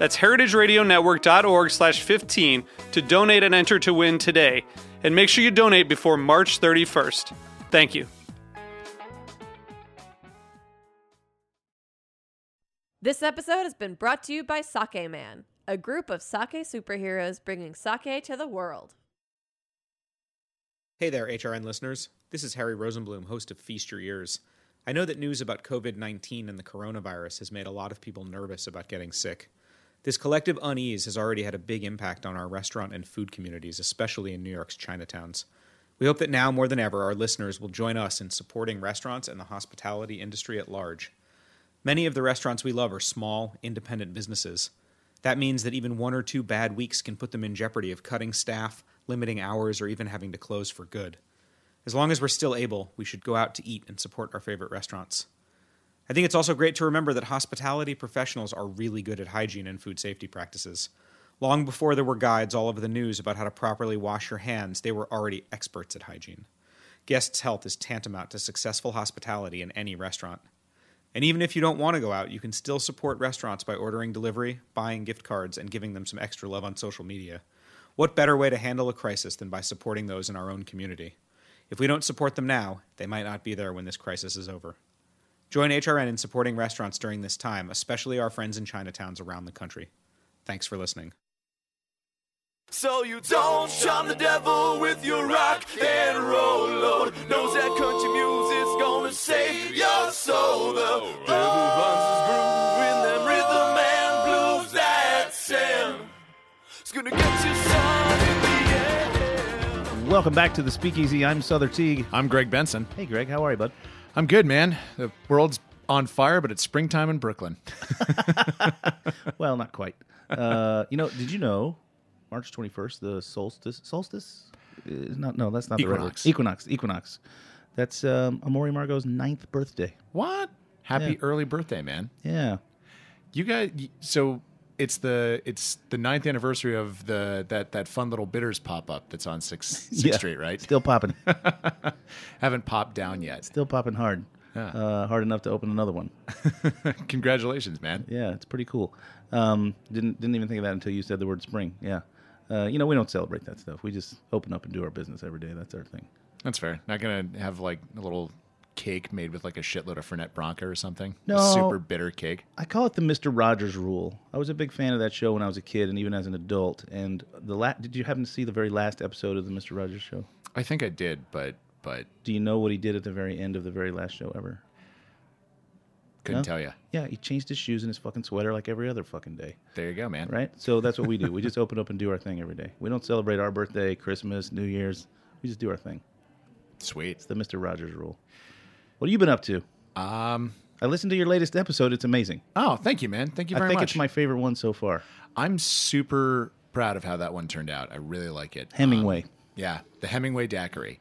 That's heritageradionetwork.org slash 15 to donate and enter to win today. And make sure you donate before March 31st. Thank you. This episode has been brought to you by Sake Man, a group of sake superheroes bringing sake to the world. Hey there, HRN listeners. This is Harry Rosenblum, host of Feast Your Ears. I know that news about COVID 19 and the coronavirus has made a lot of people nervous about getting sick. This collective unease has already had a big impact on our restaurant and food communities, especially in New York's Chinatowns. We hope that now more than ever, our listeners will join us in supporting restaurants and the hospitality industry at large. Many of the restaurants we love are small, independent businesses. That means that even one or two bad weeks can put them in jeopardy of cutting staff, limiting hours, or even having to close for good. As long as we're still able, we should go out to eat and support our favorite restaurants. I think it's also great to remember that hospitality professionals are really good at hygiene and food safety practices. Long before there were guides all over the news about how to properly wash your hands, they were already experts at hygiene. Guests' health is tantamount to successful hospitality in any restaurant. And even if you don't want to go out, you can still support restaurants by ordering delivery, buying gift cards, and giving them some extra love on social media. What better way to handle a crisis than by supporting those in our own community? If we don't support them now, they might not be there when this crisis is over. Join HRN in supporting restaurants during this time, especially our friends in Chinatowns around the country. Thanks for listening. So you don't shun the devil with your rock and roll load. Knows that country music's gonna save your soul. The devil runs his groove in them rhythm and blues that sound. It's gonna get you, son, in the end. Welcome back to the Speakeasy. I'm Sother Teague. I'm Greg Benson. Hey, Greg, how are you, bud? I'm good, man. The world's on fire, but it's springtime in Brooklyn. Well, not quite. Uh, you know, did you know March 21st, the solstice? Solstice? Is not. No, that's not the right. Equinox. Equinox. Equinox. That's um, Amor y Amargo's ninth birthday. What? Happy Yeah. early birthday, man. Yeah. You guys so it's the it's the ninth anniversary of the that that fun little bitters pop up that's on Six Sixth Yeah. Street, right? Still popping. Haven't popped down yet. Still popping hard. Uh, hard enough to open another one. Congratulations, man. Yeah, it's pretty cool. Um, didn't didn't even think of that until you said the word spring. Yeah. Uh, you know, we don't celebrate that stuff. We just open up and do our business every day. That's our thing. That's fair. Not gonna have like a little cake made with like a shitload of Fernet Branca or something. No. A super bitter cake. I call it the Mister Rogers rule. I was a big fan of that show when I was a kid, and even as an adult. And the la- did you happen to see the very last episode of the Mister Rogers show? I think I did, but but Do you know what he did at the very end of the very last show ever? couldn't No? tell you. Yeah, he changed his shoes and his fucking sweater like every other fucking day. There you go, man. Right? So that's what we do. we just open up and do our thing every day. We don't celebrate our birthday, Christmas, New Year's. We just do our thing. Sweet. It's the Mister Rogers rule. What have you been up to? Um. I listened to your latest episode. It's amazing. Oh, thank you, man. Thank you I think much. it's my favorite one so far. I'm super proud of how that one turned out. I really like it. Hemingway. Um, yeah, the Hemingway Daiquiri.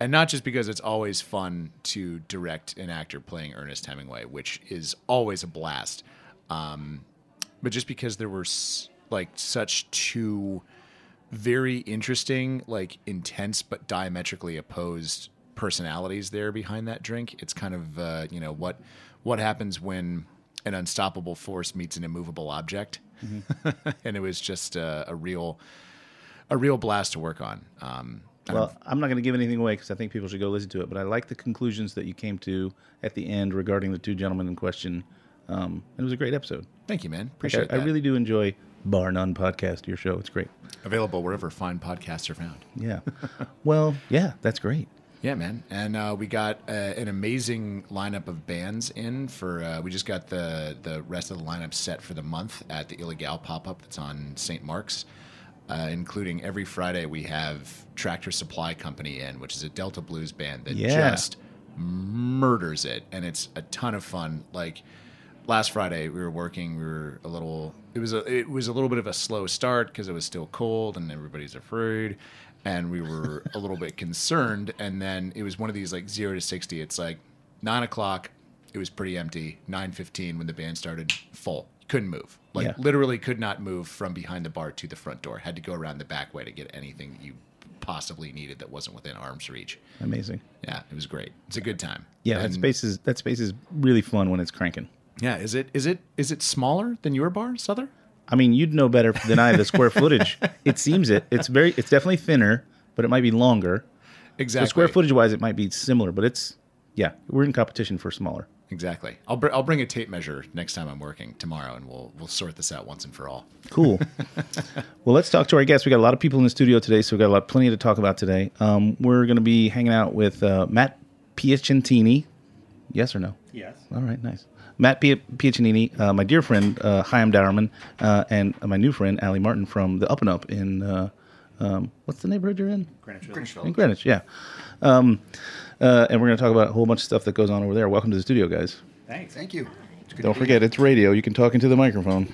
And not just because it's always fun to direct an actor playing Ernest Hemingway, which is always a blast, um, but just because there were s- like such two very interesting, like intense but diametrically opposed personalities there behind that drink. It's kind of uh, you know what what happens when an unstoppable force meets an immovable object, and it was just a, a real a real blast to work on. Um, Well, I'm not going to give anything away because I think people should go listen to it. But I like the conclusions that you came to at the end regarding the two gentlemen in question. Um, it was a great episode. thank you, man. Like, Appreciate I, I really do enjoy Bar None podcast. Your show, it's great. available wherever fine podcasts are found. Yeah. well, yeah, that's great. Yeah, man. And uh, we got uh, an amazing lineup of bands in for. Uh, we just got the the rest of the lineup set for the month at the Illegal pop up that's on St. Mark's, uh, including every Friday we have Tractor Supply Company in, which is a Delta blues band that Yeah. just murders it, and it's a ton of fun. Like last Friday, we were working. We were a little. It was a. It was a little bit of a slow start because it was still cold and everybody's afraid, and we were a little bit concerned. And then it was one of these like zero to sixty. It's like nine o'clock. It was pretty empty. Nine fifteen when the band started, full. Couldn't move. Like Yeah. literally could not move from behind the bar to the front door. Had to go around the back way to get anything that you possibly needed that wasn't within arm's reach. Amazing. Yeah, it was great. It's a good time. Yeah, that space is that space is really fun when it's cranking. Yeah, is it is it is it smaller than your bar, Sother? I mean, you'd know better than I the square footage. It seems it. It's very. It's definitely thinner, but it might be longer. Exactly. So square footage wise, it might be similar, but it's yeah. We're in competition for smaller. Exactly. I'll br- I'll bring a tape measure next time I'm working tomorrow, and we'll we'll sort this out once and for all. Cool. well, let's talk to our guests. We got a lot of people in the studio today, so we got a lot, plenty to talk about today. Um, we're going to be hanging out with uh, Matt Piacentini. Yes or no? Yes. All right, nice. Matt Pia- Piacentini, uh, my dear friend uh, Chaim Dauermann, uh, and my new friend Ali Martin from the Up and Up in uh, um, what's the neighborhood you're in? Greenwich Village. In Greenwich, yeah. Um, uh, and we're going to talk about a whole bunch of stuff that goes on over there. Welcome to the studio, guys. Thanks. Thank you. It's good to Don't forget, it's radio. You can talk into the microphone.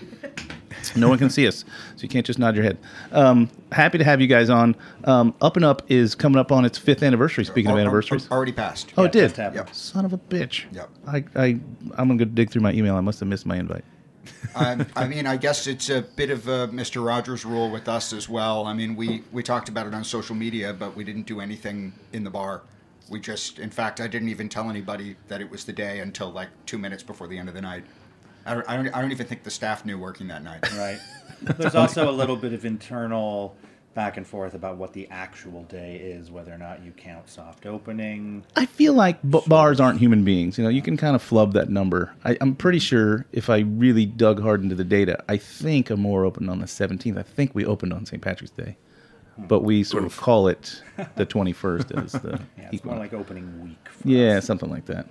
No one can see us, so you can't just nod your head. Um, happy to have you guys on. Um, up and Up is coming up on its fifth anniversary. Speaking here. of Al- al- anniversaries, already passed. oh, Yeah, it did. Yep. Son of a bitch. Yep. I, I, I'm gonna go dig through my email. I must have missed my invite. um, I mean, I guess it's a bit of a Mr. Rogers rule with us as well. I mean, we, we talked about it on social media, but we didn't do anything in the bar. We just, in fact, I didn't even tell anybody that it was the day until like two minutes before the end of the night. I don't, I don't, I don't even think the staff knew working that night. Right. There's also a little bit of internal back and forth about what the actual day is, whether or not you count soft opening. I feel like b- bars aren't human beings. You know, you can kind of flub that number. I, I'm pretty sure if I really dug hard into the data, I think Amore opened on the 17th. I think we opened on St. Patrick's Day, hmm. but we sort of call it the 21st as the Yeah, it's more like opening week. For Yeah, us. something like that.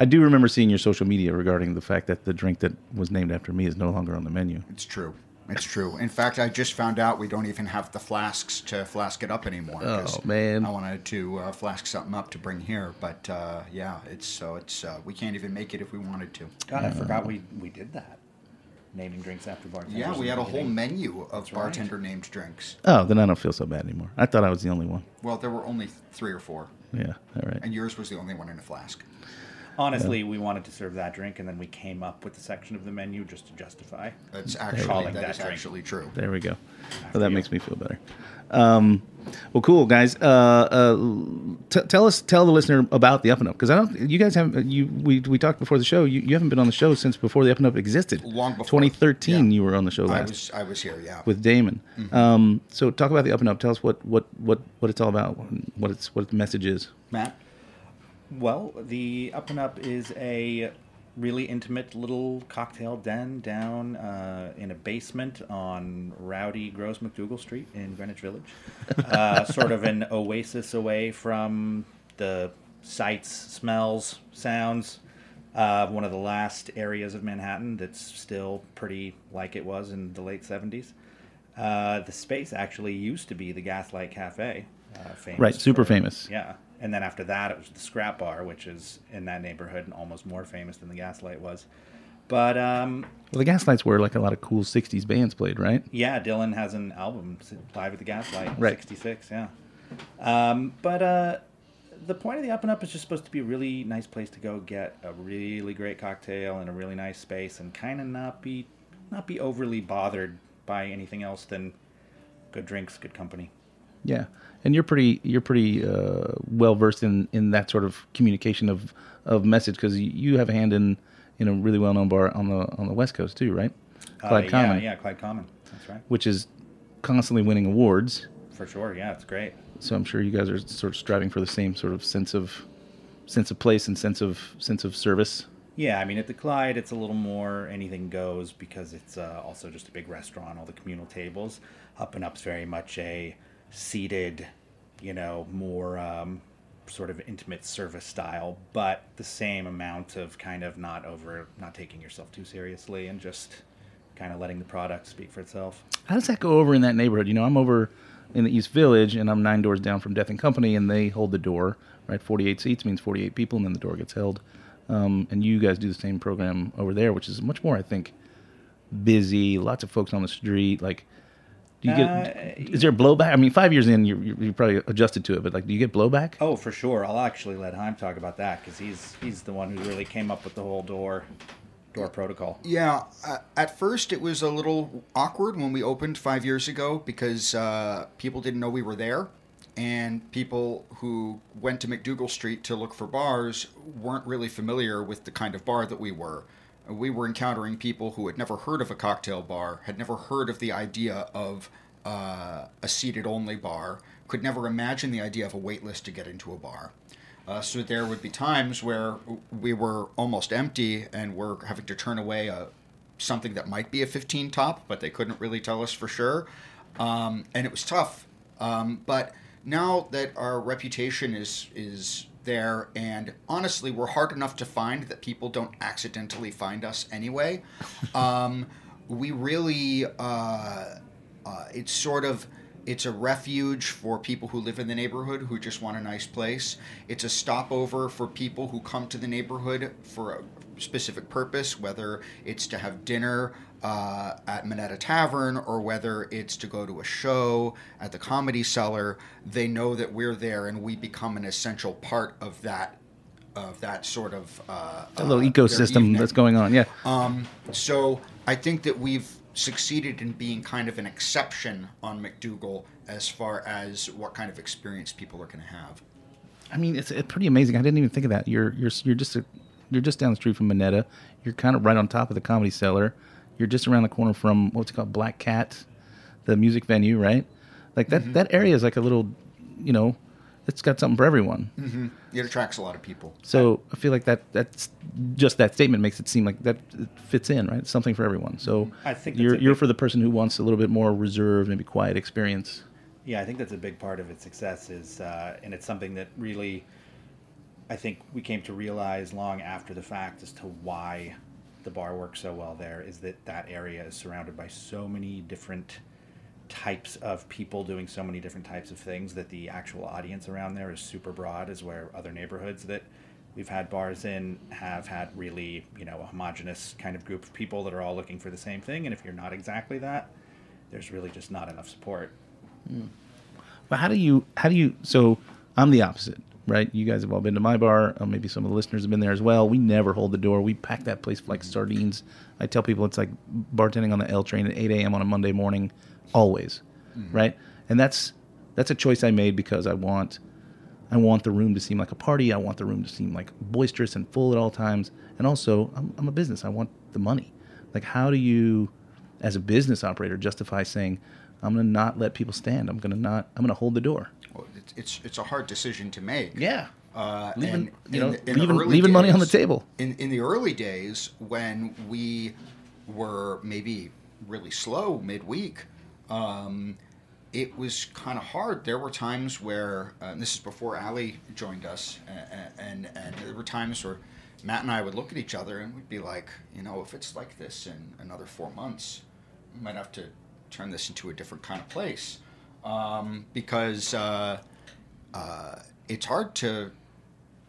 I do remember seeing your social media regarding the fact that the drink that was named after me is no longer on the menu. It's true. It's true. In fact, I just found out we don't even have the flasks to flask it up anymore. Oh, man. I wanted to uh, flask something up to bring here, but uh, yeah, it's so it's uh, we can't even make it if we wanted to. God, I forgot we, we did that. Naming drinks after bartenders. Yeah, we had a whole menu of right. bartender named drinks. Oh, then I don't feel so bad anymore. I thought I was the only one. Well, there were only three or four, Yeah, all right. and yours was the only one in a flask. Honestly, we wanted to serve that drink, and then we came up with the section of the menu just to justify. That's actually Calling that that is drink. actually true. There we go. Well, that you. makes me feel better. Um, well, cool guys. Uh, uh, t- tell us, tell the listener about the Up and Up because I don't. You guys haven't. You we we talked before the show. You, you haven't been on the show since before the Up and Up existed. Long before. 2013. Yeah. You were on the show I last was I was here. Yeah. with Damon. Um, so talk about the Up and Up. Tell us what what what what it's all about. What it's what the message is. Matt. Well, the Up and Up is a really intimate little cocktail den down uh, in a basement on rowdy Gross MacDougal Street in Greenwich Village. Uh, sort of an oasis away from the sights, smells, sounds. Uh, one of the last areas of Manhattan that's still pretty like it was in the late 70s. Uh, the space actually used to be the Gaslight Cafe. Uh, famous Right, super for- famous. Yeah, and then after that, it was the Scrap Bar, which is in that neighborhood and almost more famous than the Gaslight was. But um, Well, the Gaslights were like a lot of cool '60s bands played, right? yeah, Dylan has an album live at the Gaslight, Right. '66. Yeah, um, but uh, the point of the Up and Up is just supposed to be a really nice place to go get a really great cocktail in a really nice space and kind of not be not be overly bothered by anything else than good drinks, good company. Yeah, and you're pretty you're pretty uh, well versed in, in that sort of communication of, of message because you, have a hand in in a really well known bar on the on the West Coast too, right? Clyde uh, Common, Yeah, yeah, Clyde Common. That's right. which is constantly winning awards. For sure. Yeah, it's great. So I'm sure you guys are sort of striving for the same sort of sense of sense of place and sense of sense of service. Yeah, I mean, at the Clyde, it's a little more anything goes because it's uh, also just a big restaurant, all the communal tables. Up and Up's very much a seated, you know, more um, sort of intimate service style, but the same amount of kind of not over, not taking yourself too seriously, and just kind of letting the product speak for itself. How does that go over in that neighborhood? You know, I'm over in the East Village, and I'm nine doors down from Death and Company, and they hold the door. Right, 48 seats means 48 people, and then the door gets held. Um, and you guys do the same program over there, which is much more, I think, busy. Lots of folks on the street. Like, do you get? Uh, is there blowback? I mean, five years in, you're, you're probably adjusted to it, but like, do you get blowback? Oh, for sure. I'll actually let Chaim talk about that because he's he's the one who really came up with the whole door door protocol. Yeah, uh, at first it was a little awkward when we opened five years ago because uh, people didn't know we were there, and people who went to MacDougal Street to look for bars weren't really familiar with the kind of bar that we were. We were encountering people who had never heard of a cocktail bar, had never heard of the idea of uh, a seated only bar, could never imagine the idea of a wait list to get into a bar. Uh, so there would be times where we were almost empty and we're having to turn away a something that might be a 15 top, but they couldn't really tell us for sure, um, and it was tough. Um, but now that our reputation is is there, and honestly, we're hard enough to find that people don't accidentally find us anyway. Um, we really, uh, uh, it's sort of it's a refuge for people who live in the neighborhood who just want a nice place. It's a stopover for people who come to the neighborhood for a specific purpose, whether it's to have dinner uh, at Minetta Tavern or whether it's to go to a show at the Comedy Cellar. They know that we're there, and we become an essential part of that of that sort of uh, A little uh, ecosystem that's going on. Yeah. Um, so I think that we've succeeded in being kind of an exception on MacDougal as far as what kind of experience people are going to have. I mean, it's, it's pretty amazing. I didn't even think of that. You're you're you're just a, you're just down the street from Minetta. You're kind of right on top of the Comedy Cellar. You're just around the corner from what's it called, Black Cat, the music venue, right? Like that mm-hmm. that area is like a little, you know, it's got something for everyone. Mm-hmm. It attracts a lot of people. So I feel like that that's just that statement makes it seem like that it fits in, right? Something for everyone. So mm-hmm. I think you're you're big- for the person who wants a little bit more reserved, maybe quiet experience. Yeah, I think that's a big part of its success is, uh, and it's something that really, I think we came to realize long after the fact as to why the bar works so well there is that that area is surrounded by so many different types of people doing so many different types of things that the actual audience around there is super broad is where other neighborhoods that we've had bars in have had really you know a homogenous kind of group of people that are all looking for the same thing. And if you're not exactly that there's really just not enough support. Hmm. But how do you how do you so I'm the opposite, right? You guys have all been to my bar. Uh, maybe some of the listeners have been there as well. We never hold the door. We pack that place like sardines. I tell people it's like bartending on the L train at 8 a.m. on a Monday morning, always, right? And that's that's a choice I made because I want I want the room to seem like a party. I want the room to seem like boisterous and full at all times. And also, I'm, I'm a business. I want the money. Like, how do you, as a business operator, justify saying, I'm going to not let people stand. I'm going to not, I'm going to hold the door. Well, it's, it's, it's a hard decision to make. Yeah. Uh, Leaving- and you know, the- leaving- leaving money on the table. In, in the early days, when we were maybe really slow midweek, um, it was kind of hard. There were times where, uh, and this is before Ali joined us, and, and, and there were times where Matt and I would look at each other and we'd be like, you know, if it's like this in another four months, we might have to turn this into a different kind of place. Um, because uh, uh, it's hard to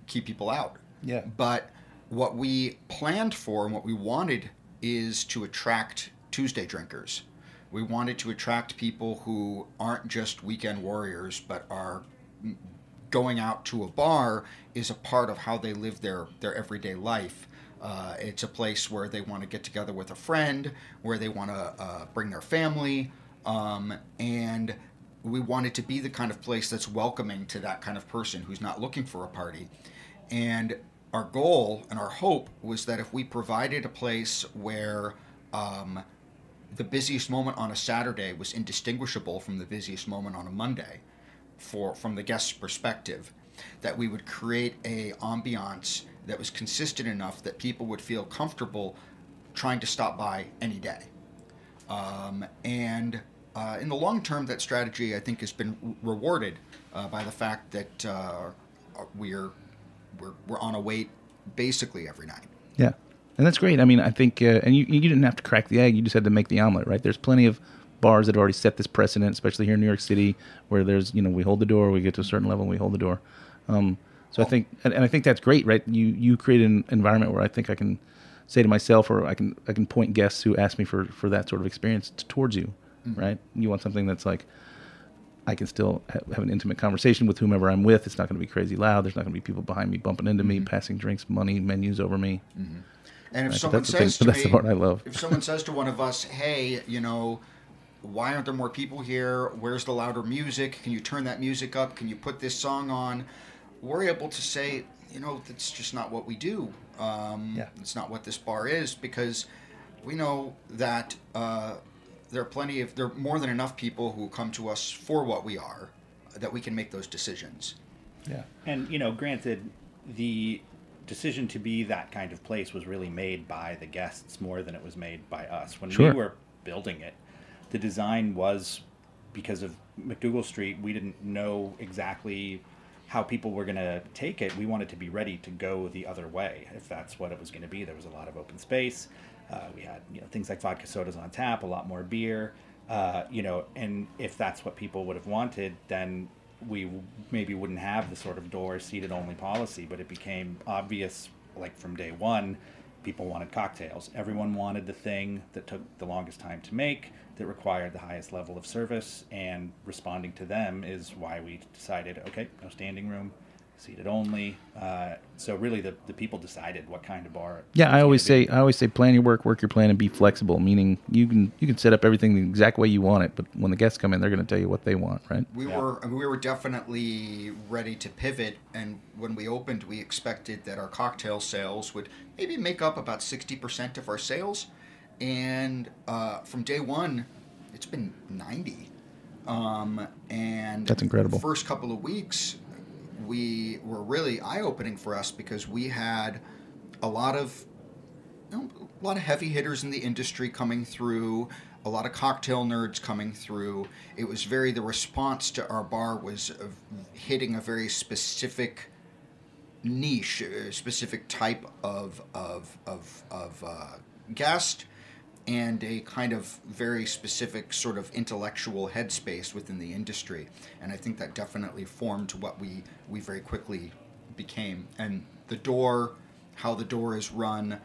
keep people out. Yeah. But what we planned for and what we wanted is to attract Tuesday drinkers. We wanted to attract people who aren't just weekend warriors, but are going out to a bar is a part of how they live their, their everyday life. Uh, it's a place where they want to get together with a friend, where they want to uh, bring their family, um, and we want it to be the kind of place that's welcoming to that kind of person who's not looking for a party. And our goal and our hope was that if we provided a place where um, the busiest moment on a Saturday was indistinguishable from the busiest moment on a Monday, for from the guest's perspective, that we would create a ambiance that was consistent enough that people would feel comfortable trying to stop by any day. Um, and uh, in the long term, that strategy I think has been re- rewarded uh, by the fact that uh, we're we're we're on a wait basically every night. Yeah, and that's great. I mean, I think, uh, and you you didn't have to crack the egg; you just had to make the omelet, right? There's plenty of bars that have already set this precedent, especially here in New York City, where there's you know we hold the door, we get to a certain level, we hold the door. Um, so I think, and, and I think that's great, right? You you create an environment where I think I can say to myself, or I can I can point guests who ask me for for that sort of experience t- towards you, mm-hmm. right? You want something that's like. I can still ha- have an intimate conversation with whomever I'm with. It's not going to be crazy loud. There's not going to be people behind me bumping into me, mm-hmm. passing drinks, money, menus over me. Mm-hmm. And if Right, someone that's the thing- says to that's me, the part I love. if someone says to one of us, "Hey, you know, why aren't there more people here? Where's the louder music? Can you turn that music up? Can you put this song on?" We're able to say, you know, that's just not what we do. Um, Yeah. It's not what this bar is because we know that uh, there are plenty of there are more than enough people who come to us for what we are that we can make those decisions. Yeah. And you know, granted, the decision to be that kind of place was really made by the guests more than it was made by us. When Sure. we were building it, the design was because of MacDougal Street. We didn't know exactly how people were going to take it. We wanted to be ready to go the other way if that's what it was going to be. There was a lot of open space. Uh, we had you know things like vodka sodas on tap, a lot more beer. Uh, you know, and if that's what people would have wanted, then we maybe wouldn't have the sort of door seated only policy. But it became obvious, like from day one, people wanted cocktails. Everyone wanted the thing that took the longest time to make, that required the highest level of service, and responding to them is why we decided, okay, no standing room, seated only. Uh, so really, the, the people decided what kind of bar. Yeah, I always say I always say plan your work, work your plan, and be flexible. Meaning you can you can set up everything the exact way you want it, but when the guests come in, they're going to tell you what they want, right? We Yeah. were we were definitely ready to pivot, and when we opened, we expected that our cocktail sales would maybe make up about sixty percent of our sales, and uh, from day one, it's been ninety. Um, and That's incredible. The first couple of weeks, we were really eye opening for us because we had a lot of you know, a lot of heavy hitters in the industry coming through, a lot of cocktail nerds coming through. It was very the response to our bar was hitting a very specific niche, a specific type of of of, of uh, guest, and a kind of very specific sort of intellectual headspace within the industry. And I think that definitely formed what we we very quickly became. And the door, how the door is run,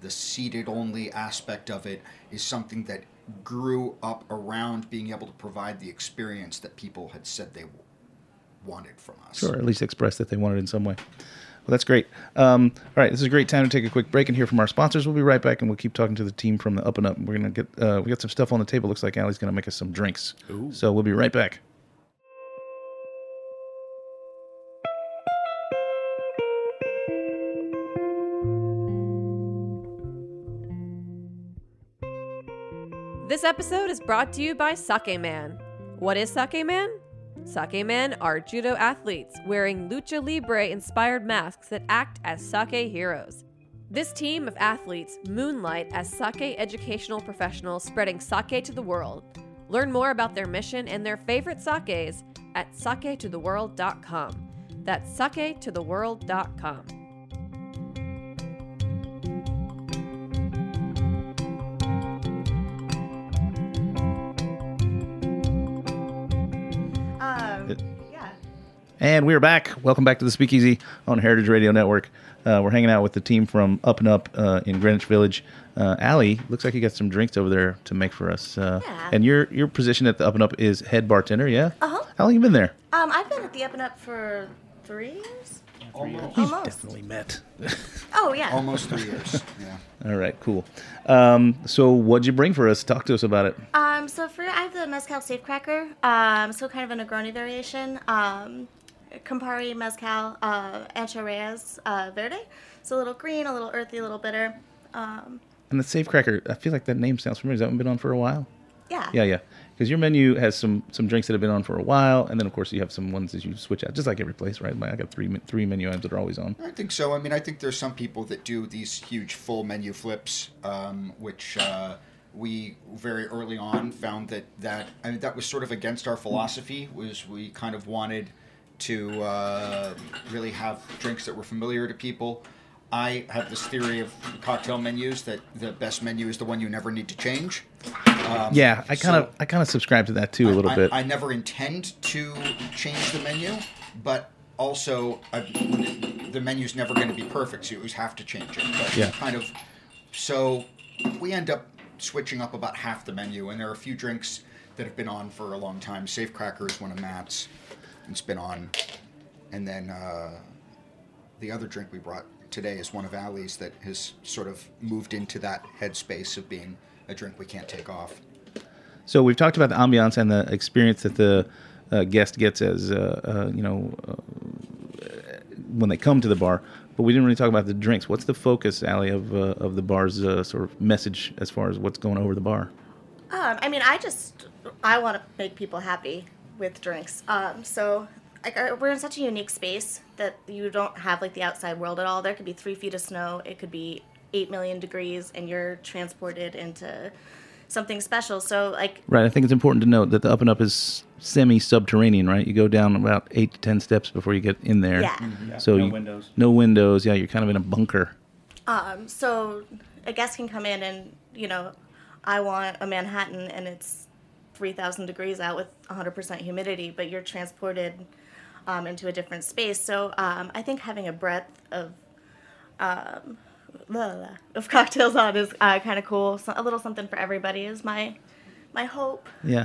the seated only aspect of it is something that grew up around being able to provide the experience that people had said they wanted from us. Sure, at least express that they wanted in some way. Well, that's great. Um, all right, this is a great time to take a quick break and hear from our sponsors. We'll be right back, and we'll keep talking to the team from the Up and Up. We're gonna get uh, we got some stuff on the table. Looks like Ali's gonna make us some drinks. So we'll be right back. This episode is brought to you by Sake Man. What is Sake Man? Sake Men are judo athletes wearing lucha libre inspired masks that act as sake heroes. This team of athletes moonlight as sake educational professionals spreading sake to the world. Learn more about their mission and their favorite sakes at saketotheworld.com. That's saketotheworld.com. And we're back. Welcome back to the Speakeasy on Heritage Radio Network. Uh, we're hanging out with the team from Up and Up uh, in Greenwich Village. Uh, Ali, looks like you got some drinks over there to make for us. Uh, Yeah. And your your position at the Up and Up is head bartender, yeah? Uh-huh. How long you been there? Um, I've been at the Up and Up for three years. Almost, We've Almost. definitely met. Oh yeah. almost three years. Yeah. All right, cool. Um, so what'd you bring for us? Talk to us about it. Um, so for I have the mezcal safe cracker. Um, so kind of a Negroni variation. Um, Campari mezcal uh, Ancho Reyes uh, Verde. It's a little green, a little earthy, a little bitter. Um, And the Safe Cracker, I feel like that name sounds familiar. Has that one been on for a while? yeah. Yeah, yeah. Because your menu has some some drinks that have been on for a while, and then of course you have some ones that you switch out, just like every place, right? I got three three menu items that are always on. I think so. I mean, I think there's some people that do these huge full menu flips, um, which uh, we very early on found that that I mean, that was sort of against our philosophy. Was we kind of wanted to uh, really have drinks that were familiar to people. I have this theory of cocktail menus that the best menu is the one you never need to change. Um, yeah, I kind of so- I kind of subscribe to that too a little I, bit. I never intend to change the menu, but also I, the menu's never going to be perfect, so you always have to change it. But Yeah. kind of. So we end up switching up about half the menu, and there are a few drinks that have been on for a long time. Safecracker is one of Matt's. It's been on, and then uh, the other drink we brought today is one of Ali's that has sort of moved into that headspace of being a drink we can't take off. So we've talked about the ambiance and the experience that the uh, guest gets as uh, uh, you know uh, when they come to the bar, but we didn't really talk about the drinks. What's the focus, Ali, of uh, of the bar's uh, sort of message as far as what's going over the bar? Um, I mean, I just I want to make people happy with drinks. Um, so like uh, we're in such a unique space that you don't have like the outside world at all. There could be three feet of snow. It could be eight million degrees, and you're transported into something special. So like Right. I think it's important to note that the up and up is semi-subterranean. Right. You go down about eight to ten steps before you get in there. Yeah. Mhm. Yeah, So no you- windows. No windows. Yeah. You're kind of in a bunker. Um, so a guest can come in and, you know, I want a Manhattan and it's 3,000 degrees out with 100% humidity, but you're transported um, into a different space. So um, I think having a breadth of um, blah, blah, blah, of cocktails on is uh, kind of cool. So a little something for everybody is my my hope. Yeah.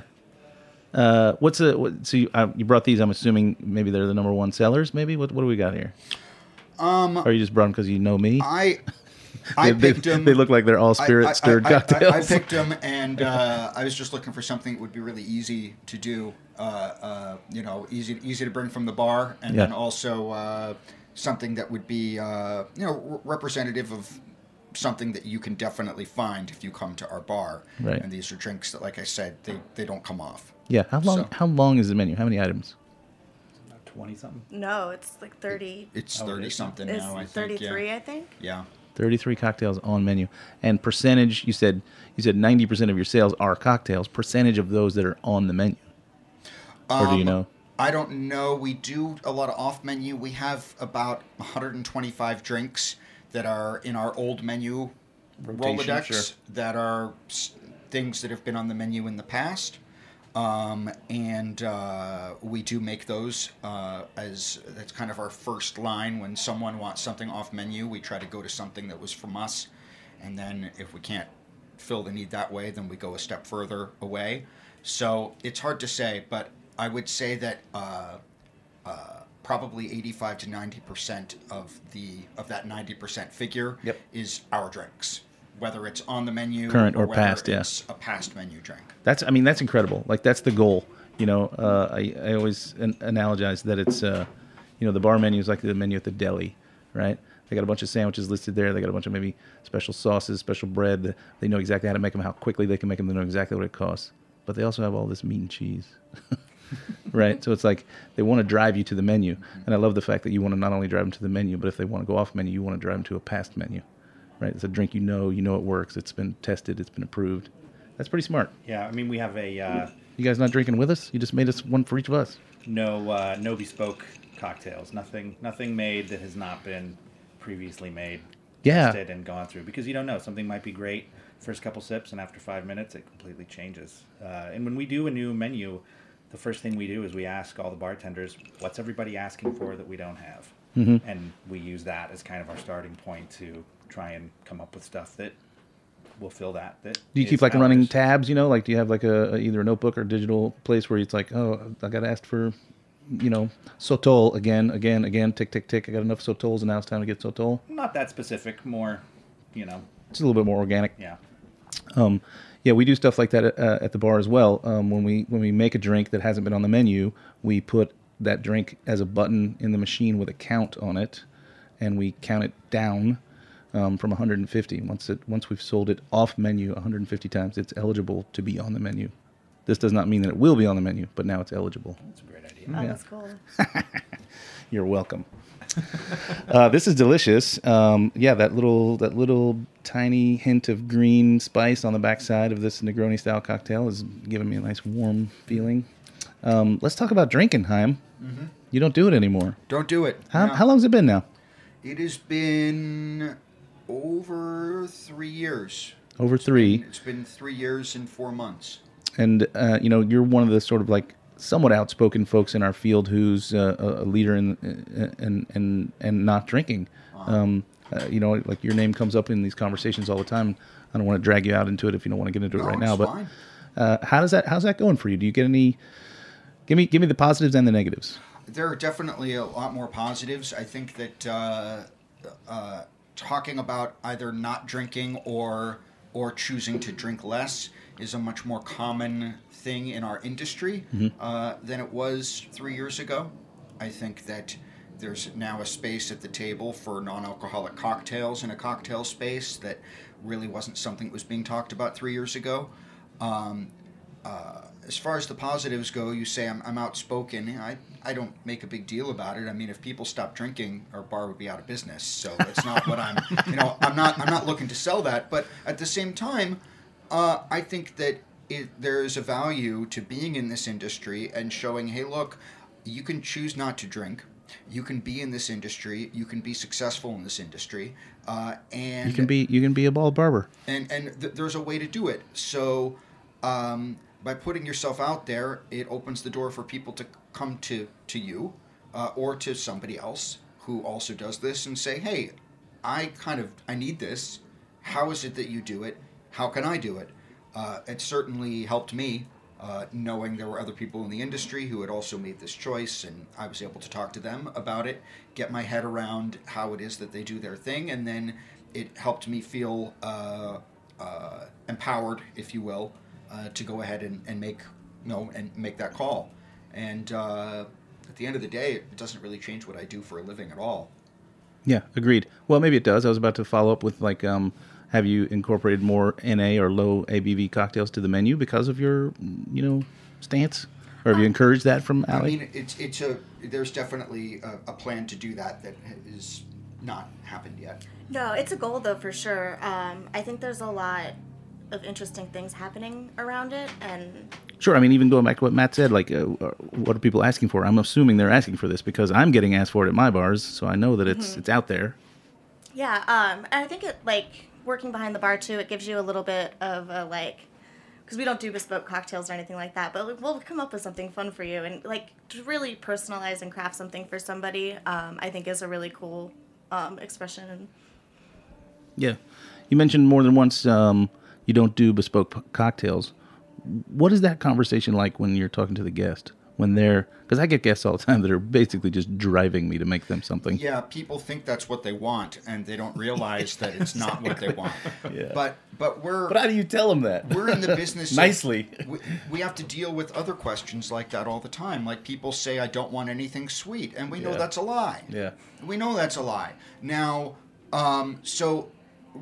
Uh, what's a what, so you, uh, you brought these? I'm assuming maybe they're the number one sellers. Maybe what what do we got here? Um, or you just brought them because you know me? I I they, picked they, them. They look like they're all spirit I- I- stirred I- I- cocktails. I, picked them, and uh, I was just looking for something that would be really easy to do. Uh, uh, you know, easy easy to bring from the bar, and then also uh, something that would be uh, you know re- representative of something that you can definitely find if you come to our bar. Right. And these are drinks that, like I said, they, they don't come off. yeah. How long? So- How long is the menu? How many items? Twenty something. No, it's like 30. It's Oh, it thirty something It's now. I think. 33, Yeah. I think. yeah. Thirty-three cocktails on menu, and percentage. You said you said ninety percent of your sales are cocktails. Percentage of those that are on the menu, or do you Um, know? I don't know. We do a lot of off menu. We have about 125 drinks that are in our old menu Rotation, Rolodex sure. that are things that have been on the menu in the past. Um, and uh, we do make those uh, as that's kind of our first line when someone wants something off menu. We try to go to something that was from us, and then if we can't fill the need that way, then we go a step further away. So it's hard to say, but I would say that uh, uh, probably 85 to 90 percent of the of that 90 percent figure Yep. is our drinks, whether it's on the menu, Current or whether past, yeah. a past menu drink. That's I mean that's incredible. Like that's the goal. You know, uh, I I always an- analogize that it's uh, you know the bar menu is like the menu at the deli, right? They got a bunch of sandwiches listed there. They got a bunch of maybe special sauces, special bread. They know exactly how to make them, how quickly they can make them. They know exactly what it costs. But they also have all this meat and cheese, right? So it's like they want to drive you to the menu. And I love the fact that you want to not only drive them to the menu, but if they want to go off menu, you want to drive them to a past menu, right? It's a drink you know, you know it works. It's been tested. It's been approved. That's pretty smart. Yeah, I mean we have a uh, You guys not drinking with us? You just made us one for each of us. no uh, no bespoke cocktails. Nothing nothing made that has not been previously made, Yeah. tested, and gone through. Because you don't know something might be great first couple sips, and after five minutes it completely changes. Uh, and when we do a new menu, the first thing we do is we ask all the bartenders, "What's everybody asking for that we don't have?" Mm-hmm. And we use that as kind of our starting point to try and come up with stuff that will fill that. That Do you keep like running tabs? You know, like do you have like a, a- either a notebook or digital place where it's like, oh, I got asked for, you know, sotol again, again, again, tick, tick, tick. I got enough sotols, and now it's time to get sotol. Not that specific, more, you know, It's a little bit more organic. yeah. Um, yeah, we do stuff like that at, uh, at the bar as well. Um, when we when we make a drink that hasn't been on the menu, we put that drink as a button in the machine with a count on it, and we count it down um, from 150. Once it once we've sold it off menu 150 times, it's eligible to be on the menu. This does not mean that it will be on the menu, but now it's eligible. That's a great idea. Oh, Yeah. that's cool. You're welcome. uh, this is delicious. Um, yeah, that little that little tiny hint of green spice on the backside of this Negroni style cocktail is giving me a nice warm feeling. Um, let's talk about drinking, Chaim. You You don't do it anymore. Don't do it. How, No. how long's it been now? It has been over three years. Over three. It's been three years and four months. and uh, you know you're one of the sort of like somewhat outspoken folks in our field who's uh, a leader in and and and not drinking. Um, uh, you know, like your name comes up in these conversations all the time. I don't want to drag you out into it if you don't want to get into it No, right now. it's But fine. uh, how does that how's that going for you? Do you get any? Give me give me the positives and the negatives. There are definitely a lot more positives. I think that uh, uh, talking about either not drinking or or choosing to drink less is a much more common thing in our industry uh, than it was three years ago. I think that there's now a space at the table for non-alcoholic cocktails in a cocktail space that really wasn't something that was being talked about three years ago. Um, uh, as far as the positives go, you say I'm, I'm outspoken. I, I don't make a big deal about it. I mean, if people stopped drinking, our bar would be out of business. So it's not what I'm, you know, I'm not I'm not looking to sell that. But at the same time, uh, I think that it, there is a value to being in this industry and showing, hey, look, you can choose not to drink. You can be in this industry. You can be successful in this industry, uh, and You can be you can be a bald barber. and and th- there's a way to do it. So um, by putting yourself out there, it opens the door for people to come to to you uh, or to somebody else who also does this and say, "Hey, I kind of I need this. How is it that you do it? How can I do it?" Uh, it certainly helped me. Uh, knowing there were other people in the industry who had also made this choice, and I was able to talk to them about it, get my head around how it is that they do their thing, and then it helped me feel uh, uh, empowered, if you will, uh, to go ahead and, and make you know and make that call. And uh, at the end of the day, it doesn't really change what I do for a living at all. Yeah, agreed. Well, maybe it does. I was about to follow up with like, um, have you incorporated more NA or low ABV cocktails to the menu because of your, you know, stance, or have you encouraged that from I mean, it's it's a there's definitely a, a plan to do that that is not happened yet. No, it's a goal though for sure. Um, I think there's a lot of interesting things happening around it, and Sure. I mean, even going back to what Matt said, like, uh, what are people asking for? I'm assuming they're asking for this because I'm getting asked for it at my bars, so I know that it's Mm-hmm. it's out there. yeah, um, and I think it like working behind the bar too. It gives you a little bit of a like. Because we don't do bespoke cocktails or anything like that, but we'll come up with something fun for you and like to really personalize and craft something for somebody. Um, I think is a really cool um, expression. Yeah. You mentioned more than once um, you don't do bespoke cocktails. What is that conversation like when you're talking to the guest? When they're because I get guests all the time that are basically just driving me to make them something. Yeah, people think that's what they want, and they don't realize that it's not what they want. But but we're But how do you tell them that? we're in the business of- nicely. we, we have to deal with other questions like that all the time. Like people say, I don't want anything sweet. And we know Yeah. that's a lie. Yeah. We know that's a lie. Now, um, so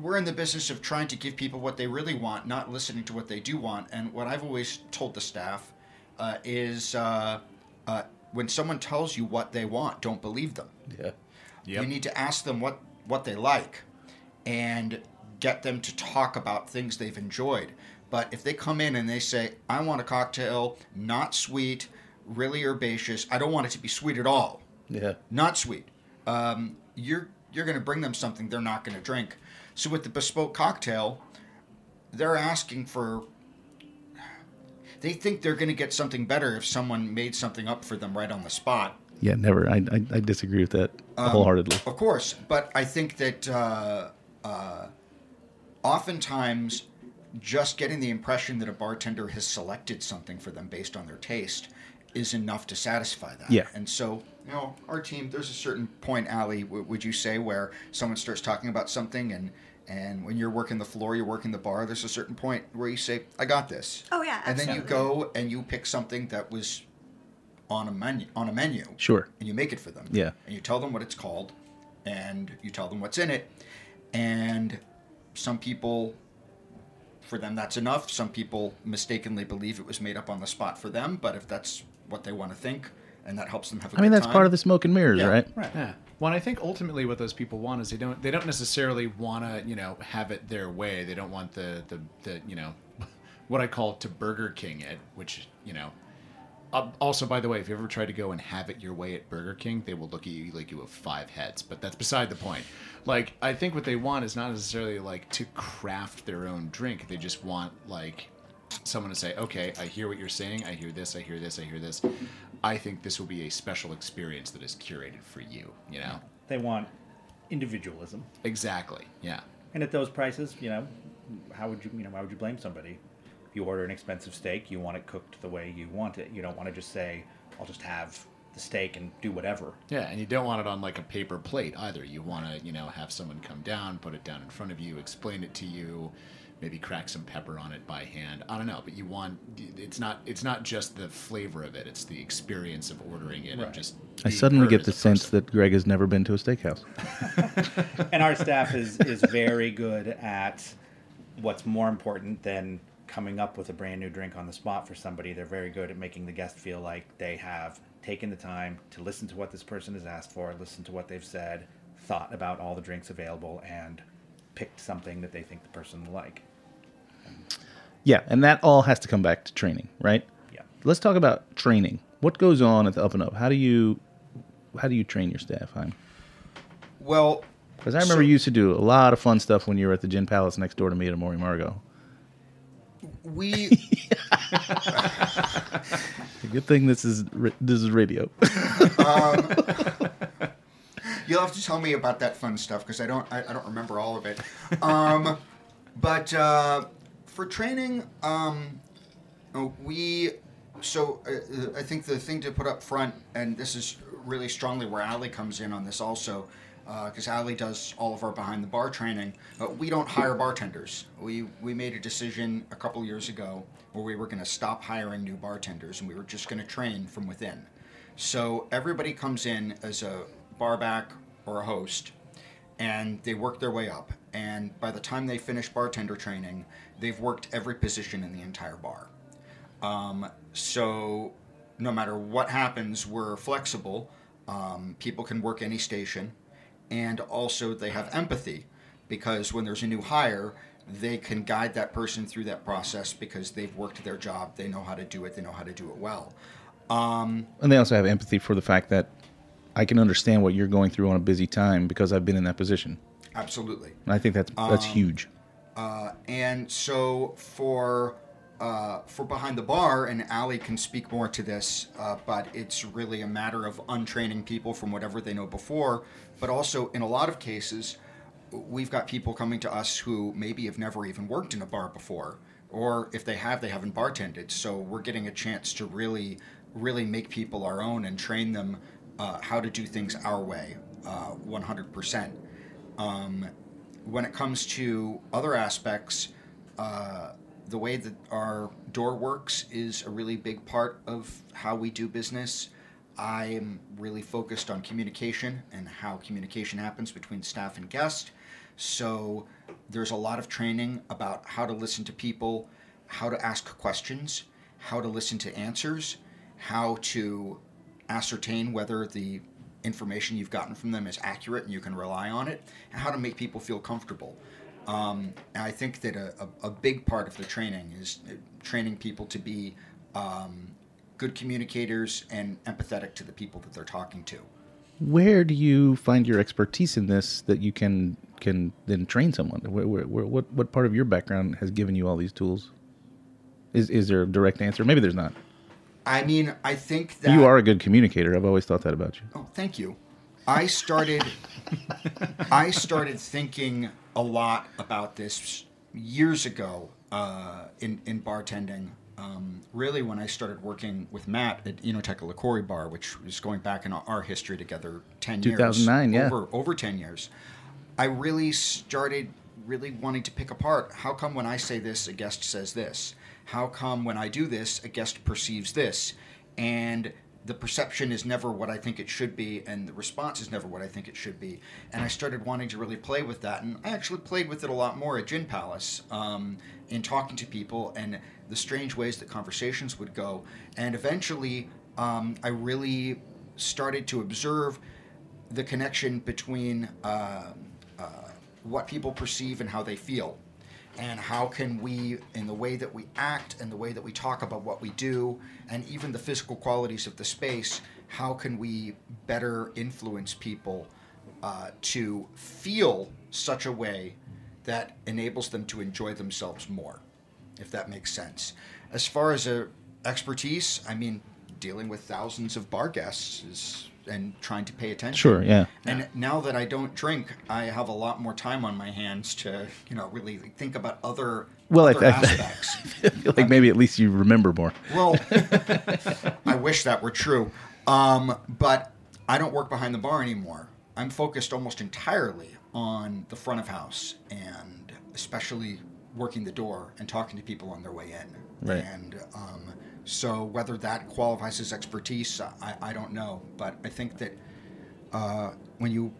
we're in the business of trying to give people what they really want, not listening to what they do want. And what I've always told the staff uh, is uh, uh, when someone tells you what they want, don't believe them. Yeah. You need to ask them what, what they like and get them to talk about things they've enjoyed. But if they come in and they say, I want a cocktail, not sweet, really herbaceous, I don't want it to be sweet at all, Yeah. not sweet, um, you're, you're going to bring them something they're not going to drink. So with the bespoke cocktail, they're asking for. They think they're going to get something better if someone made something up for them right on the spot. Yeah. Never. I I, I disagree with that wholeheartedly. Of course, but I think that uh, uh, oftentimes just getting the impression that a bartender has selected something for them based on their taste is enough to satisfy that. Yeah. And so, you know, our team, there's a certain point, Ali, w- would you say, where someone starts talking about something and and when you're working the floor, you're working the bar, there's a certain point where you say, I got this. Oh, yeah, And then you go and you pick something that was on a menu on a menu Sure. and you make it for them. Yeah. And you tell them what it's called, and you tell them what's in it, and some people, for them, that's enough. Some people mistakenly believe it was made up on the spot for them, but if that's what they want to think, and that helps them have a I mean, that's time, part of the smoke and mirrors, Yeah. right? Yeah. Well, I think ultimately what those people want is they don't they don't necessarily want to you know have it their way. They don't want the the, the you know what I call to Burger King it, which you know Uh, also, by the way, if you ever try to go and have it your way at Burger King, they will look at you like you have five heads. But that's beside the point. Like, I think what they want is not necessarily like to craft their own drink. They just want like someone to say, "Okay, I hear what you're saying. I hear this. I hear this. I hear this. I think this will be a special experience that is curated for you." You know? They want individualism, Exactly. Yeah. and at those prices, you know, how would you, you know, why would you blame somebody? If you order an expensive steak, you want it cooked the way you want it. You don't want to just say, "I'll just have the steak and do whatever." Yeah, and you don't want it on like a paper plate either. You want to, you know, have someone come down, put it down in front of you, explain it to you, maybe crack some pepper on it by hand. I don't know, but you want it's not it's not just the flavor of it; it's the experience of ordering it Right. and just. I suddenly get the sense person. that Greg has never been to a steakhouse. and our staff is is very good at what's more important than coming up with a brand new drink on the spot for somebody they're very good at making the guest feel like they have taken the time to listen to what this person has asked for listen to what they've said thought about all the drinks available and picked something that they think the person will like Yeah, and that all has to come back to training, right? Yeah. Let's talk about training. What goes on at the Up and Up? How do you how do you train your staff? Chaim? Well, Because I remember you used to do a lot of fun stuff when you were at the Gin Palace next door to me at Amor y Amargo. we Good thing this is this is radio. Um, You'll have to tell me about that fun stuff because I don't I, I don't remember all of it. Um, but uh, for training, um, uh, we so uh, I think the thing to put up front, and this is really strongly where Ali comes in on this also, because Ali does all of our behind the bar training. Uh, we don't hire bartenders. We we made a decision a couple years ago where we were going to stop hiring new bartenders and we were just going to train from within. So everybody comes in as a barback or a host, and they work their way up. And by the time they finish bartender training, they've worked every position in the entire bar. Um, so no matter what happens, we're flexible. Um, people can work any station, and also they have empathy because when there's a new hire, they can guide that person through that process because they've worked their job, they know how to do it, they know how to do it well. Um, and they also have empathy for the fact that I can understand what you're going through on a busy time because I've been in that position. absolutely. And I think that's that's Um, huge. Uh, and so for uh, for behind the bar, and Ali can speak more to this, uh, but it's really a matter of untraining people from whatever they know before. But also, in a lot of cases, we've got people coming to us who maybe have never even worked in a bar before, or if they have, they haven't bartended. So we're getting a chance to really, really make people our own and train them uh, how to do things our way, uh, 100%. Um, when it comes to other aspects, uh, the way that our door works is a really big part of how we do business. I am really focused on communication and how communication happens between staff and guest. So there's a lot of training about how to listen to people, how to ask questions, how to listen to answers, how to ascertain whether the information you've gotten from them is accurate and you can rely on it, and how to make people feel comfortable. Um, I think that a, a, a big part of the training is uh, training people to be um, good communicators and empathetic to the people that they're talking to. Where do you find your expertise in this that you can can then train someone? Where, where, where, what what part of your background has given you all these tools? Is is there a direct answer? Maybe there's not. I mean, I think that You are a good communicator. I've always thought that about you. Oh, thank you. I started I started thinking a lot about this years ago uh, in in bartending. Um, really, when I started working with Matt at Enoteca Liquori Bar, which was going back in our history together, ten years, 2009, yeah. over over ten years, I really started really wanting to pick apart. How come when I say this, a guest says this? How come when I do this, a guest perceives this? And the perception is never what I think it should be, and the response is never what I think it should be. And I started wanting to really play with that, and I actually played with it a lot more at Gin Palace um, in talking to people and the strange ways that conversations would go. And eventually, um, I really started to observe the connection between uh, uh, what people perceive and how they feel. And how can we, in the way that we act and the way that we talk about what we do, and even the physical qualities of the space, how can we better influence people uh, to feel such a way that enables them to enjoy themselves more, if that makes sense. As far as a expertise, I mean, dealing with thousands of bar guests is and trying to pay attention. Sure, yeah. And now that I don't drink, I have a lot more time on my hands to, you know, really think about other, Well, other I, aspects. I feel like maybe at least you remember more. Well, I wish that were true. Um, but I don't work behind the bar anymore. I'm focused almost entirely on the front of house and especially working the door and talking to people on their way in. Right. And um, so whether that qualifies as expertise, I, I don't know. But I think that uh, when you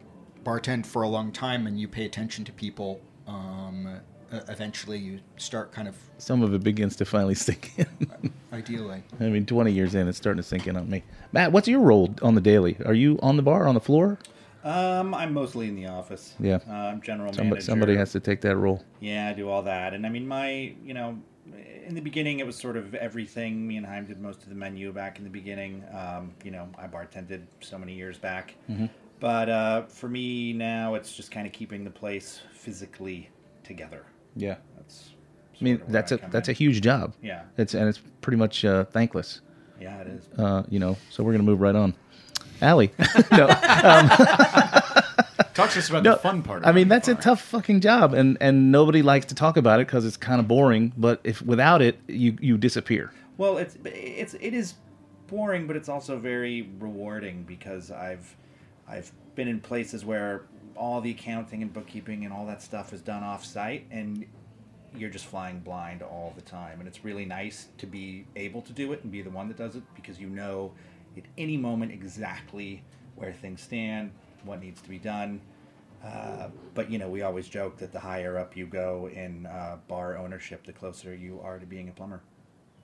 bartend for a long time and you pay attention to people, um, eventually you start kind of Some of it begins to finally sink in. ideally. I mean, 20 years in, it's starting to sink in on me. Matt, what's your role on the daily? Are you on the bar, on the floor? Um, I'm mostly in the office. Yeah. Uh, I'm general Somebody, manager. somebody has to take that role. Yeah, I do all that. And I mean, my, you know, in the beginning, it was sort of everything. Me and Chaim did most of the menu back in the beginning. Um, you know, I bartended so many years back. Mhm. But uh, for me now, it's just kind of keeping the place physically together. Yeah. That's. I mean, that's I a that's a huge job. Yeah. It's and it's pretty much uh, thankless. Yeah, it is. Uh, you know, so we're gonna move right on. Ali, no, um, Talk to us about no, the fun part. I mean, that's a tough fucking job, and and nobody likes to talk about it because it's kind of boring. But if without it, you you disappear. Well, it's it's it is boring, but it's also very rewarding because I've I've been in places where all the accounting and bookkeeping and all that stuff is done off site, and you're just flying blind all the time. And it's really nice to be able to do it and be the one that does it because you know at any moment exactly where things stand, what needs to be done. Uh, but you know, we always joke that the higher up you go in uh, bar ownership, the closer you are to being a plumber.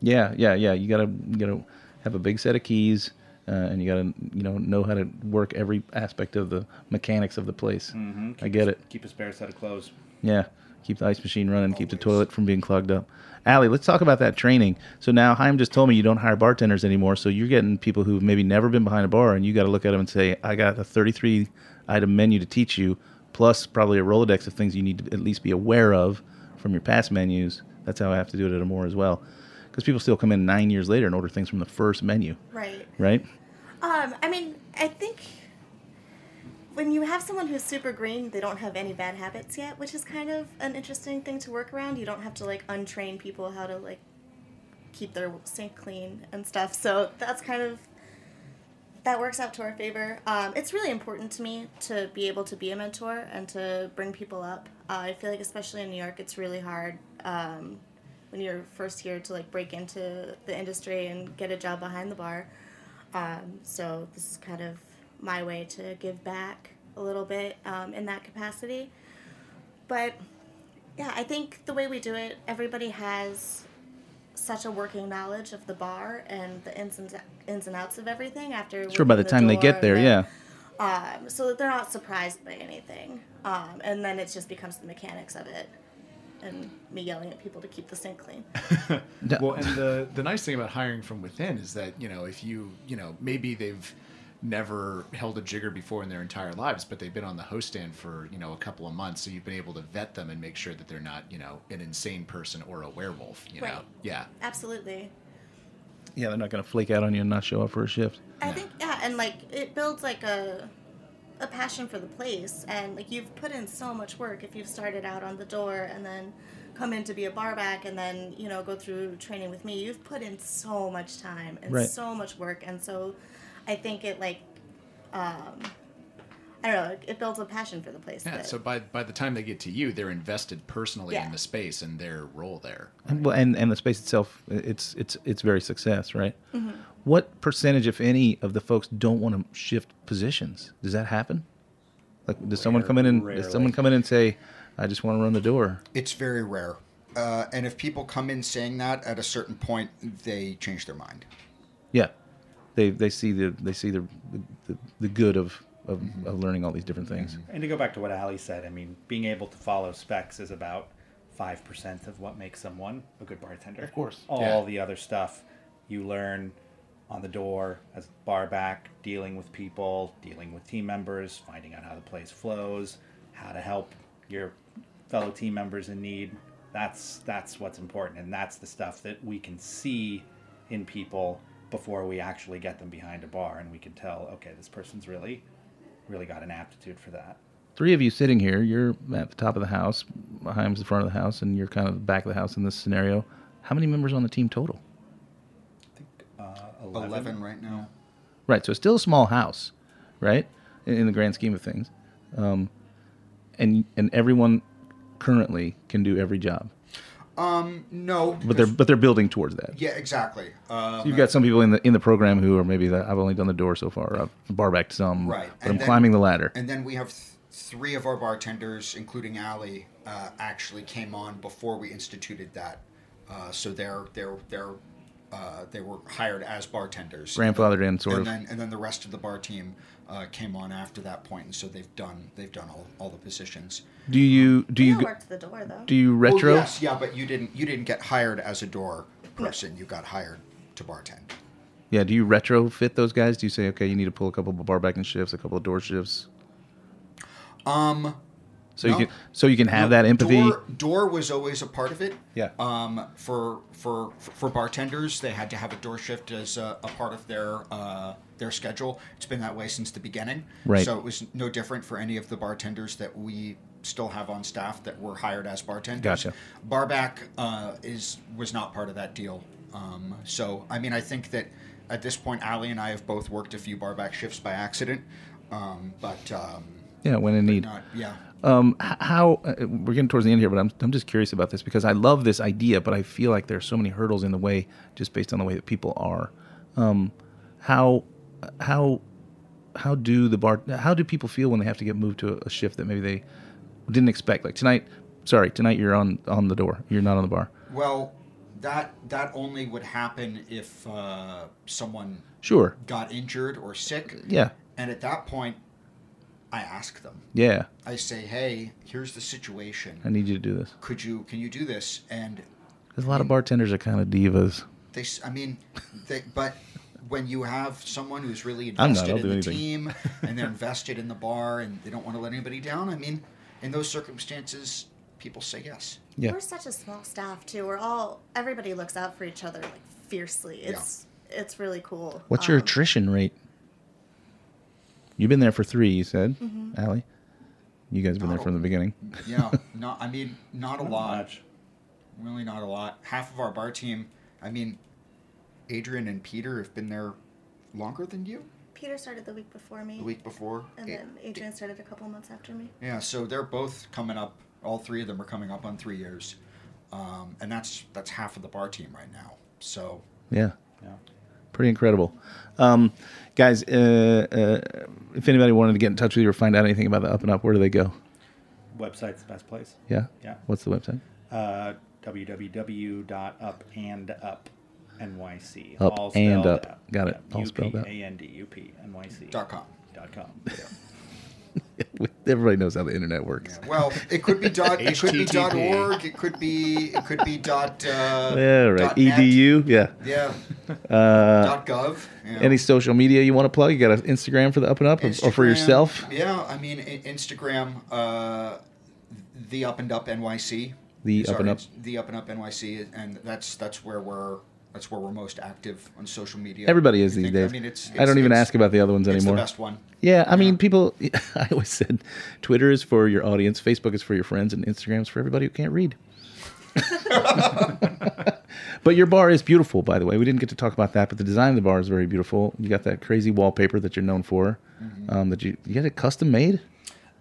Yeah, yeah, yeah. You gotta you gotta have a big set of keys, uh, and you gotta you know know how to work every aspect of the mechanics of the place. Mm-hmm. I get it. Keep a spare set of clothes. Yeah, keep the ice machine running, keep the toilet from being clogged up. Ali, let's talk about that training. So now Chaim just told me you don't hire bartenders anymore, so you're getting people who've maybe never been behind a bar, and you got to look at them and say, I got a 33 item menu to teach you, plus probably a Rolodex of things you need to at least be aware of from your past menus. That's how I have to do it at Amor as well. Because people still come in nine years later and order things from the first menu, Right. right? Um, I mean, I think when you have someone who's super green, they don't have any bad habits yet, which is kind of an interesting thing to work around. You don't have to like untrain people how to like keep their sink clean and stuff. So that's kind of that works out to our favor. Um, it's really important to me to be able to be a mentor and to bring people up. Uh, I feel like especially in New York, it's really hard um, when you're first here to like break into the industry and get a job behind the bar. Um, so this is kind of my way to give back a little bit um, in that capacity. But yeah, I think the way we do it, everybody has such a working knowledge of the bar and the ins and ins and outs of everything after. Sure, by the working time they get there, and yeah. Um, so that they're not surprised by anything, um, and then it just becomes the mechanics of it, and me yelling at people to keep the sink clean. well, and the the nice thing about hiring from within is that you know if you you know maybe they've never held a jigger before in their entire lives, but they've been on the host stand for you know a couple of months, so you've been able to vet them and make sure that they're not you know an insane person or a werewolf. You know, Right. yeah. Absolutely. Yeah, they're not going to flake out on you and not show up for a shift. I think yeah, and like it builds like a a passion for the place, and like you've put in so much work if you've started out on the door and then come in to be a bar back and then you know go through training with me. You've put in so much time and Right. so much work, and so I think it like um, I don't know, it, it builds a passion for the place. Yeah, that- so by by the time they get to you, they're invested personally Yeah. in the space and their role there. And, well, and and the space itself, it's it's it's very success, right? Mhm. What percentage, if any, of the folks don't want to shift positions? Does that happen? Like, does someone come in and does someone come in and say, "I just want to run the door"? It's very rare. Uh, and if people come in saying that at a certain point, they change their mind. Yeah, they they see the they see the the, the good of, of of learning all these different things. Mm-hmm. And to go back to what Ali said, I mean, being able to follow specs is about five percent of what makes someone a good bartender. Of course. all Yeah. the other stuff you learn on the door as bar back, dealing with people, dealing with team members, finding out how the place flows, how to help your fellow team members in need. That's that's what's important, and that's the stuff that we can see in people before we actually get them behind a bar, and we can tell, okay, this person's really, really got an aptitude for that. Three of you sitting here, you're at the top of the house, Chaim's the front of the house, and you're kind of the back of the house in this scenario. How many members on the team total? I think uh, 11 right now. Right, so it's still a small house, right? In, in the grand scheme of things, um, and and everyone currently can do every job, Um, no. but they're but they're building towards that. yeah, exactly. Um, You've got some people in the in the program who are maybe the, I've only done the door so far. I've bar backed some, Right. But and I'm then- climbing the ladder. And then we have th- three of our bartenders, including Ali, uh, actually came on before we instituted that. Uh, so they're they're they're uh, they were hired as bartenders. Grandfathered in, sort and of. Then, and then the rest of the bar team uh, came on after that point, and so they've done they've done all, all the positions. Do you do We you all go- worked the door though. do you Well, retro? yes, yeah, but you didn't you didn't get hired as a door person. You got hired to bartend. Yeah, do you retrofit those guys? Do you say, okay, you need to pull a couple of bar backing shifts, a couple of door shifts, Um, so No. you can so you can have No, that empathy? Door, door was always a part of it. Yeah. Um, for for for bartenders, they had to have a door shift as a, a part of their uh, their schedule. It's been that way since the beginning. Right. So it was no different for any of the bartenders that we still have on staff that were hired as bartenders. Gotcha. Barback uh, is was not part of that deal. Um, so I mean, I think that at this point, Ali and I have both worked a few barback shifts by accident. Um, but um, yeah, when in need. not yeah. Um, how uh, we're getting towards the end here, but I'm I'm just curious about this because I love this idea, but I feel like there are so many hurdles in the way just based on the way that people are. Um, how how how do the bar how do people feel when they have to get moved to a shift that maybe they didn't expect? Like tonight, sorry, tonight you're on on the door, you're not on the bar. Well, that that only would happen if uh, someone Sure, got injured or sick. yeah, And at that point, I ask them. yeah. I say, "Hey, here's the situation. I need you to do this. Could you can you do this?" And there's a lot of bartenders are kind of divas. they, I mean, they, but when you have someone who's really I'm not, invested in the anything. team and they're invested in the bar and they don't want to let anybody down, I mean, in those circumstances, people say yes. Yeah. We're such a small staff too. We're all everybody looks out for each other like fiercely. It's it's really cool. What's your Um, attrition rate? You've been there for three, you said, Ali. You guys have been there from the beginning. Yeah, not. I mean, not a lot. much. Really, not a lot. Half of our bar team. I mean, Adrian and Peter have been there longer than you. Peter started the week before me, The week before. and A- then Adrian started a couple months after me. Yeah, so they're both coming up. All three of them are coming up on three years, um, and that's that's half of the bar team right now. So Yeah. Yeah. Pretty incredible. Um, guys, uh, uh, if anybody wanted to get in touch with you or find out anything about the Up and Up, where do they go? Website's the best place. Yeah? Yeah. What's the website? Uh, www.upandupnyc. Up all and spelled up. Got it. All spelled out. U-P-A-N-D-U-P-N-Y-C. dot com. Dot com. Everybody knows how the internet works. Yeah, well, it could be dot. it could be dot org. It could be. It could be dot. Uh, Yeah, right. dot net. EDU. Yeah. Yeah. Uh, dot gov. Yeah. any social media you want to plug? You got an Instagram for the Up and Up or- or for yourself? Yeah, I mean Instagram, uh, the Up and Up NYC. The is Up and Up. The Up and Up NYC, and that's that's where we're that's where we're most active on social media. Everybody is I these think- days. I mean, it's, I don't even it's- ask about the other ones it's anymore. the best one. Yeah, I mean, people. I always said, Twitter is for your audience, Facebook is for your friends, and Instagram is for everybody who can't read. but your bar is beautiful, by the way. We didn't get to talk about that, but the design of the bar is very beautiful. You got that crazy wallpaper that you're known for. Mm-hmm. Um, that you you got it custom made,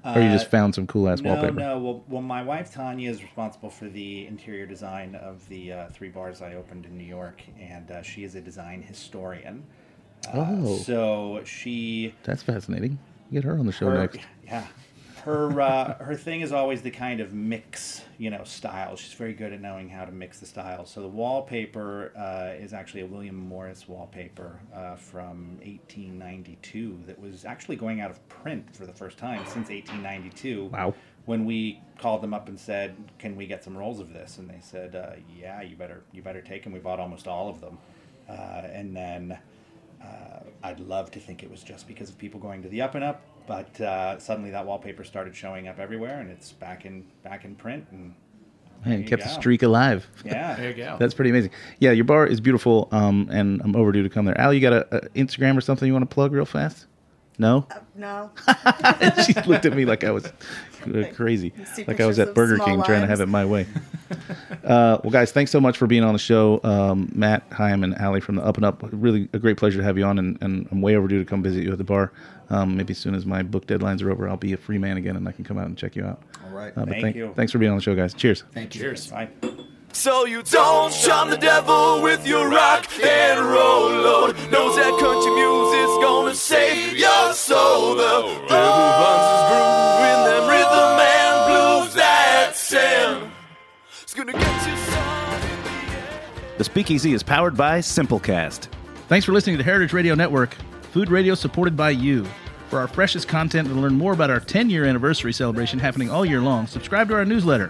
or you just Uh, found some cool ass No, wallpaper. no. Well, well, my wife Tanya is responsible for the interior design of the uh, three bars I opened in New York, and uh, she is a design historian. Uh, Oh. so she That's fascinating. Get her on the show her, next. Yeah, her uh, her thing is always the kind of mix you know, styles. She's very good at knowing how to mix the styles. So the wallpaper uh, is actually a William Morris wallpaper uh, from 1892 that was actually going out of print for the first time since 1892. Wow. When we called them up and said, "Can we get some rolls of this?" and they said, uh, "Yeah, you better you better take them." We bought almost all of them, uh, and then uh, I'd love to think it was just because of people going to the Up and Up, but uh, suddenly that wallpaper started showing up everywhere, and it's back in back in print. And there Man, you kept the streak alive. Yeah, There you go. That's pretty amazing. Yeah, your bar is beautiful, um, and I'm overdue to come there. Al, you got a, a Instagram or something you want to plug real fast? No. No. she looked at me like I was uh, crazy, like I was at Burger small King trying to have it my way. uh, well, guys, thanks so much for being on the show, um, Matt, Chaim, and Ali from the Up and Up. Really a great pleasure to have you on, and, and I'm way overdue to come visit you at the bar. Um, maybe as soon as my book deadlines are over, I'll be a free man again, and I can come out and check you out. All right. Uh, but Thank thank- you. Thanks for being on the show, guys. Cheers. Thank you. Cheers. Bye. So you don't shun the devil with your rock and roll, Lord. Knows that country music's gonna save your soul. The devil runs his groove in them rhythm and blues that sound. It's gonna get you some the. The Speakeasy is powered by Simplecast. Thanks for listening to Heritage Radio Network, food radio supported by you. For our freshest content and to learn more about our 10 year anniversary celebration happening all year long, subscribe to our newsletter.